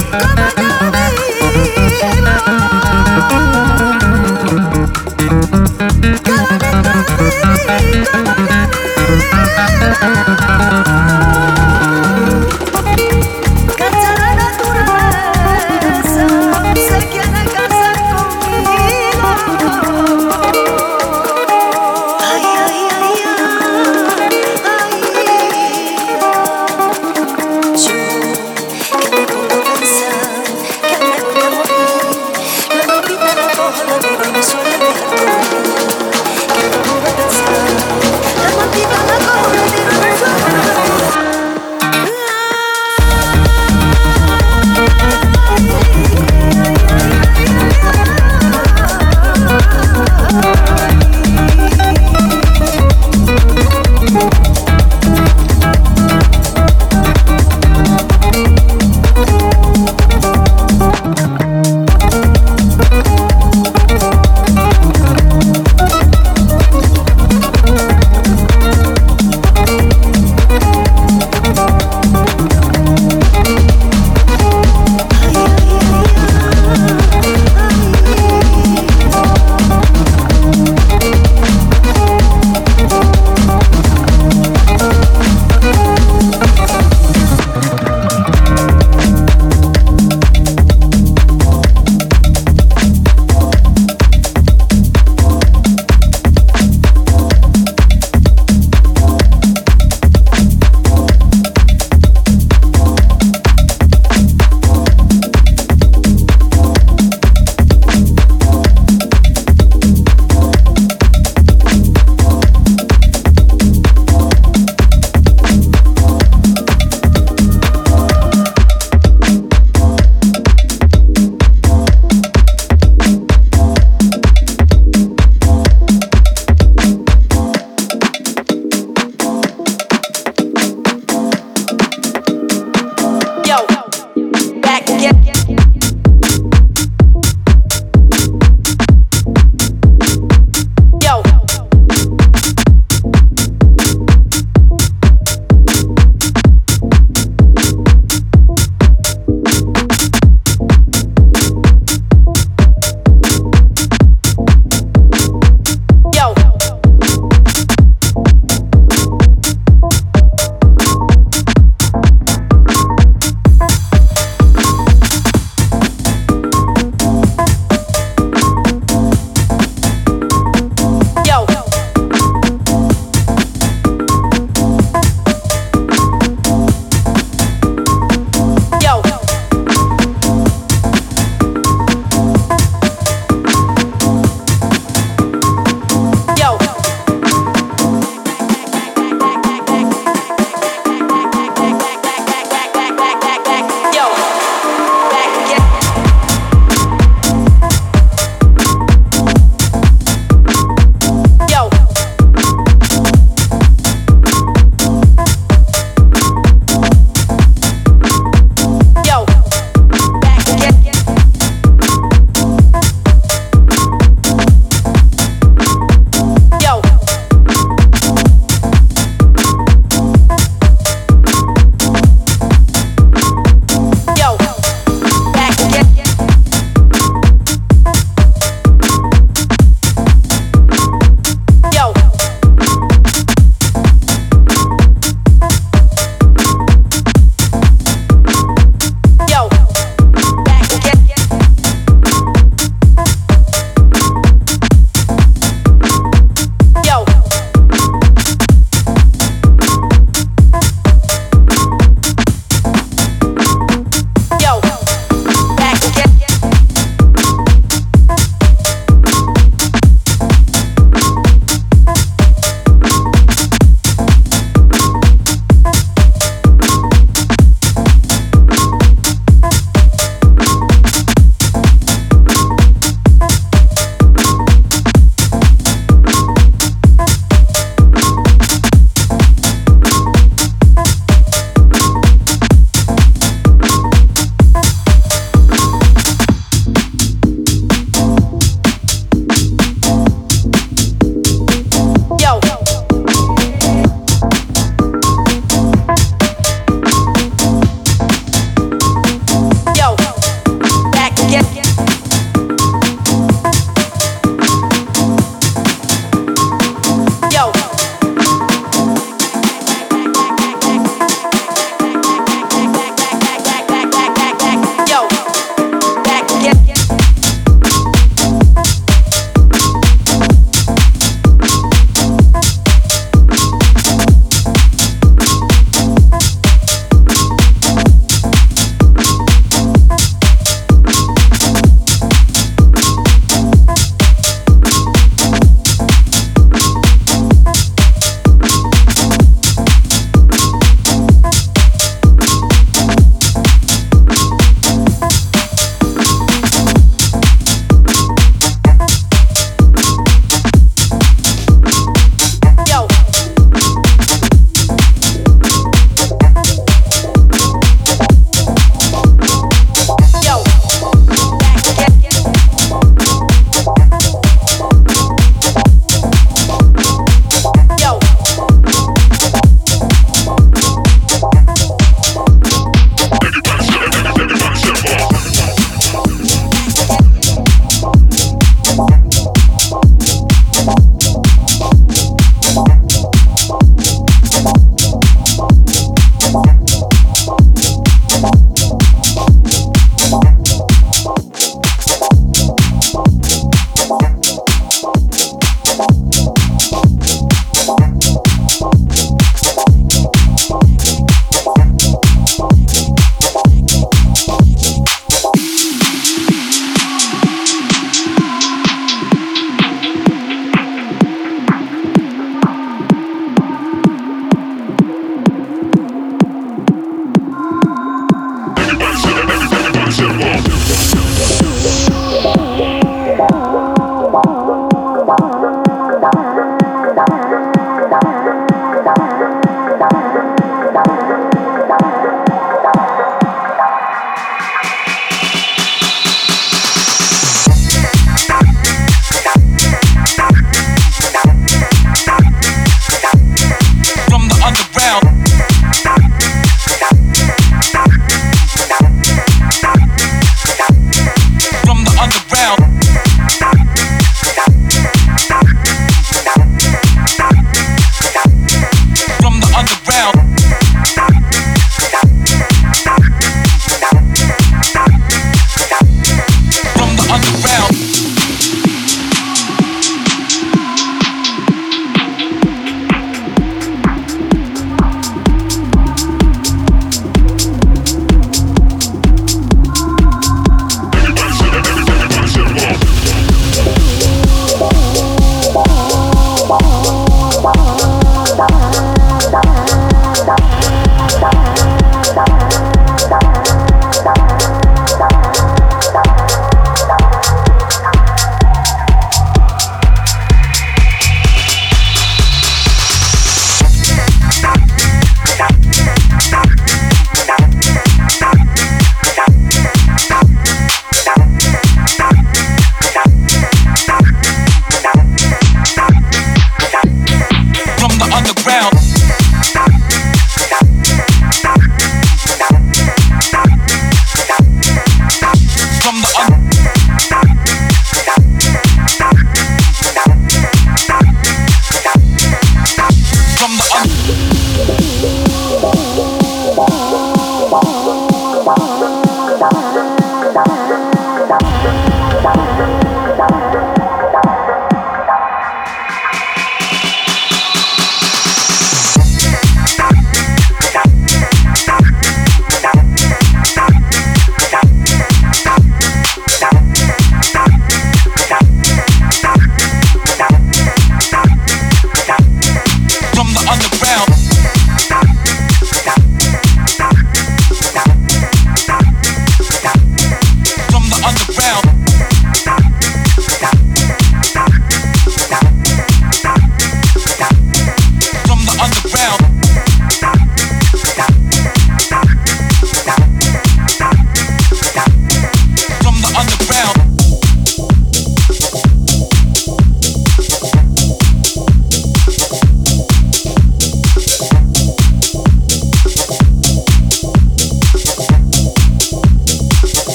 Thank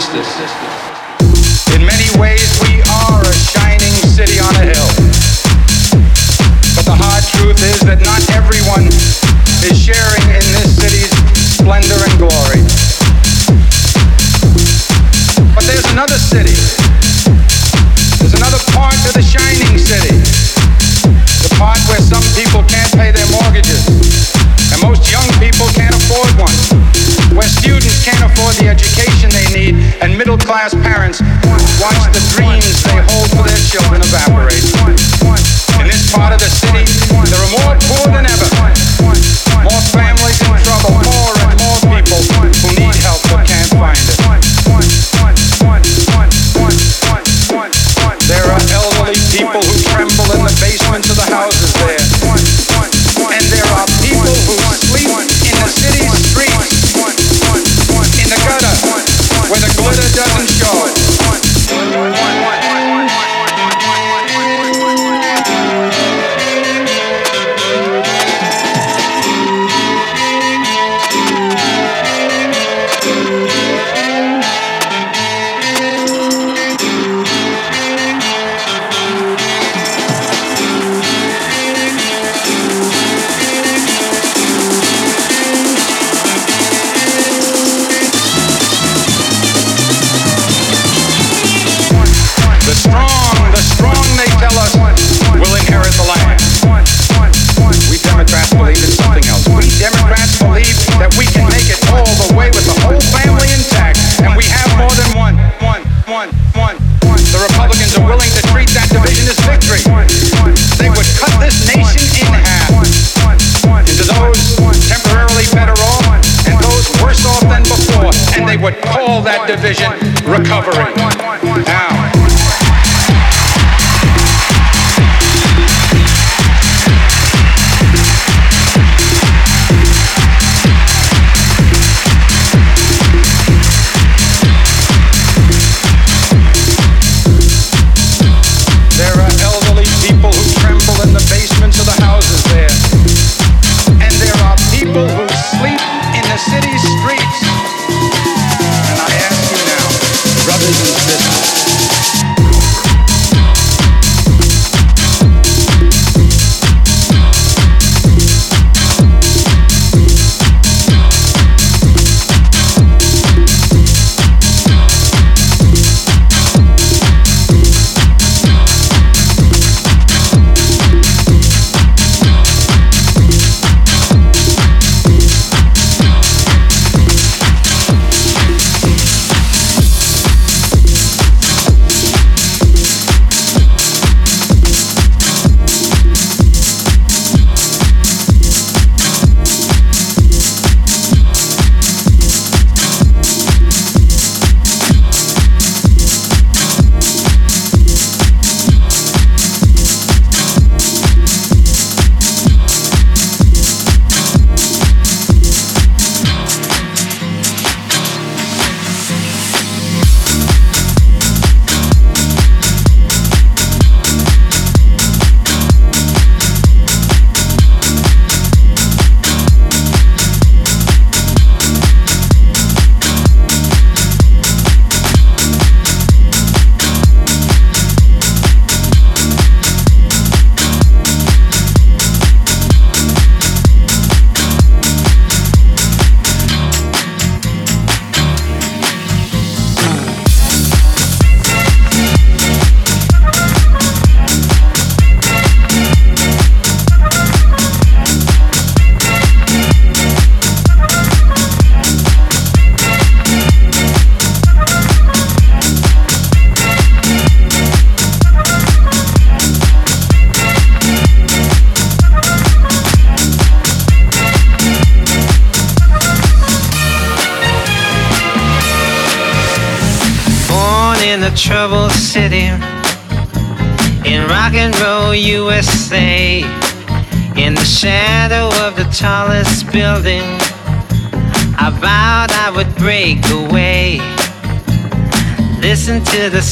sisters.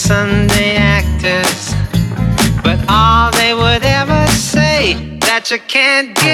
Sunday actors, but all they would ever say that you can't get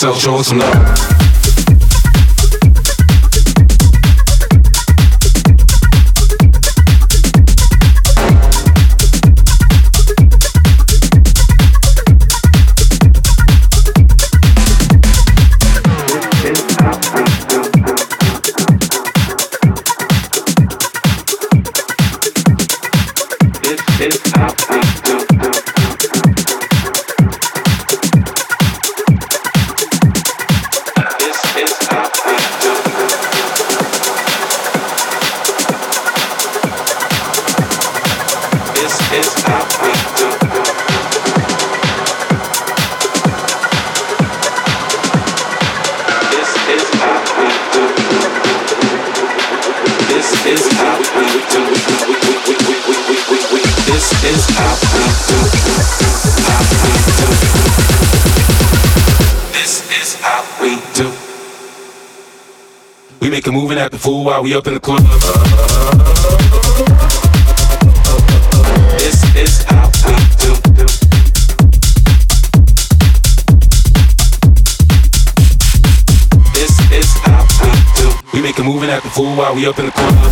So show us some love. Act the fool while we up in the club. This is how we do. This is how we do. We make a move and the fool while we up in the club.